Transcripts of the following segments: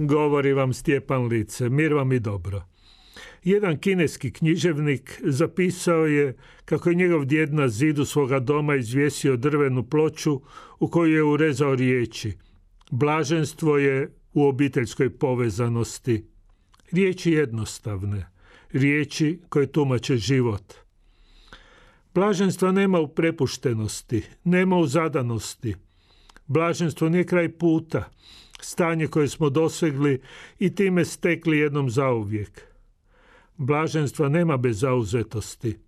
Govori vam Stjepan Lice, mir vam i dobro. Jedan kineski književnik zapisao je kako je njegov djed na zidu svoga doma izvjesio drvenu ploču u koju je urezao riječi. Blaženstvo je u obiteljskoj povezanosti. Riječi jednostavne, riječi koje tumače život. Blaženstva nema u prepuštenosti, nema u zadanosti. Blaženstvo nije kraj puta, stanje koje smo dosegli i time stekli jednom zauvijek. Blaženstva nema bez zauzetosti.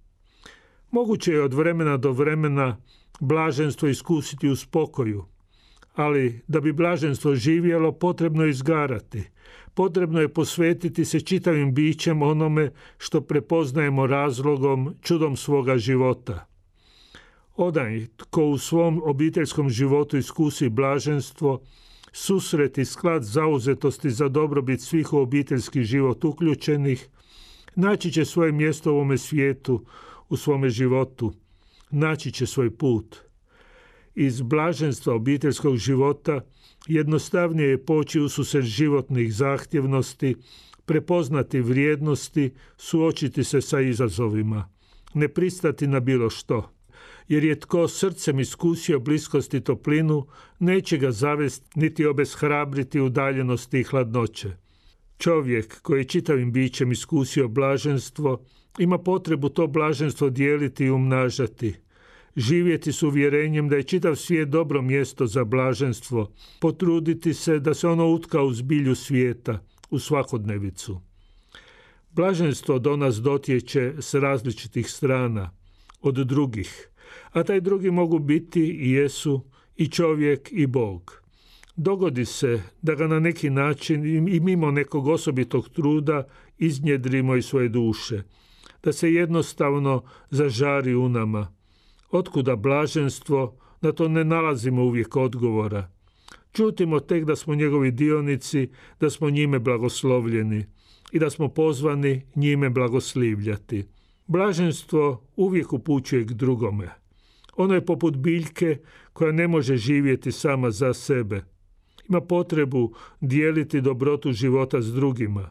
Moguće je od vremena do vremena blaženstvo iskusiti u spokoju, ali da bi blaženstvo živjelo potrebno je izgarati. Potrebno je posvetiti se čitavim bićem onome što prepoznajemo razlogom, čudom svoga života. Onaj tko u svom obiteljskom životu iskusi blaženstvo, susret i sklad zauzetosti za dobrobit svih u obiteljski život uključenih, naći će svoje mjesto u ovome svijetu, u svome životu, naći će svoj put. Iz blaženstva obiteljskog života jednostavnije je poći u susret životnih zahtjevnosti, prepoznati vrijednosti, suočiti se sa izazovima, ne pristati na bilo što jer je tko srcem iskusio bliskost i toplinu, neće ga zavesti niti obeshrabriti udaljenosti i hladnoće. Čovjek koji je čitavim bićem iskusio blaženstvo, ima potrebu to blaženstvo dijeliti i umnažati. Živjeti s uvjerenjem da je čitav svijet dobro mjesto za blaženstvo, potruditi se da se ono utka u zbilju svijeta, u svakodnevicu. Blaženstvo do nas dotječe s različitih strana, od drugih, a taj drugi mogu biti i jesu i čovjek i Bog. Dogodi se da ga na neki način i mimo nekog osobitog truda iznjedrimo iz svoje duše, da se jednostavno zažari u nama. Otkuda blaženstvo, da to ne nalazimo uvijek odgovora. Čutimo tek da smo njegovi dionici, da smo njime blagoslovljeni i da smo pozvani njime blagoslivljati. Blaženstvo uvijek upućuje k drugome. Ono je poput biljke koja ne može živjeti sama za sebe. Ima potrebu dijeliti dobrotu života s drugima.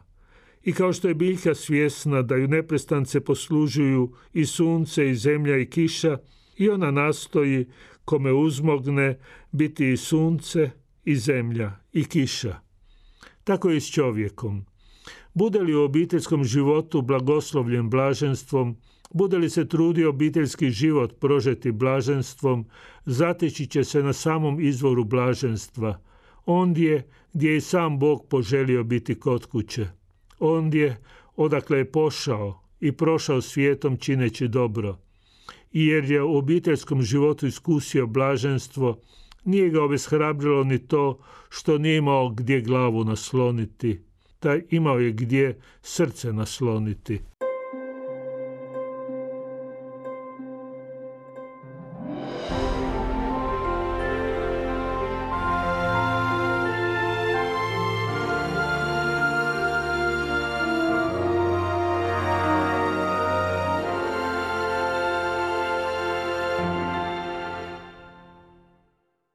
I kao što je biljka svjesna da ju neprestance poslužuju i sunce i zemlja i kiša, i ona nastoji kome uzmogne biti i sunce i zemlja i kiša. Tako i s čovjekom. Bude li u obiteljskom životu blagoslovljen blaženstvom, bude li se trudio obiteljski život prožeti blaženstvom, zateći će se na samom izvoru blaženstva, ondje gdje je sam Bog poželio biti kod kuće. Ondje odakle je pošao i prošao svijetom čineći dobro. I jer je u obiteljskom životu iskusio blaženstvo, nije ga obeshrabrilo ni to što nije imao gdje glavu nasloniti, taj imao je gdje srce nasloniti.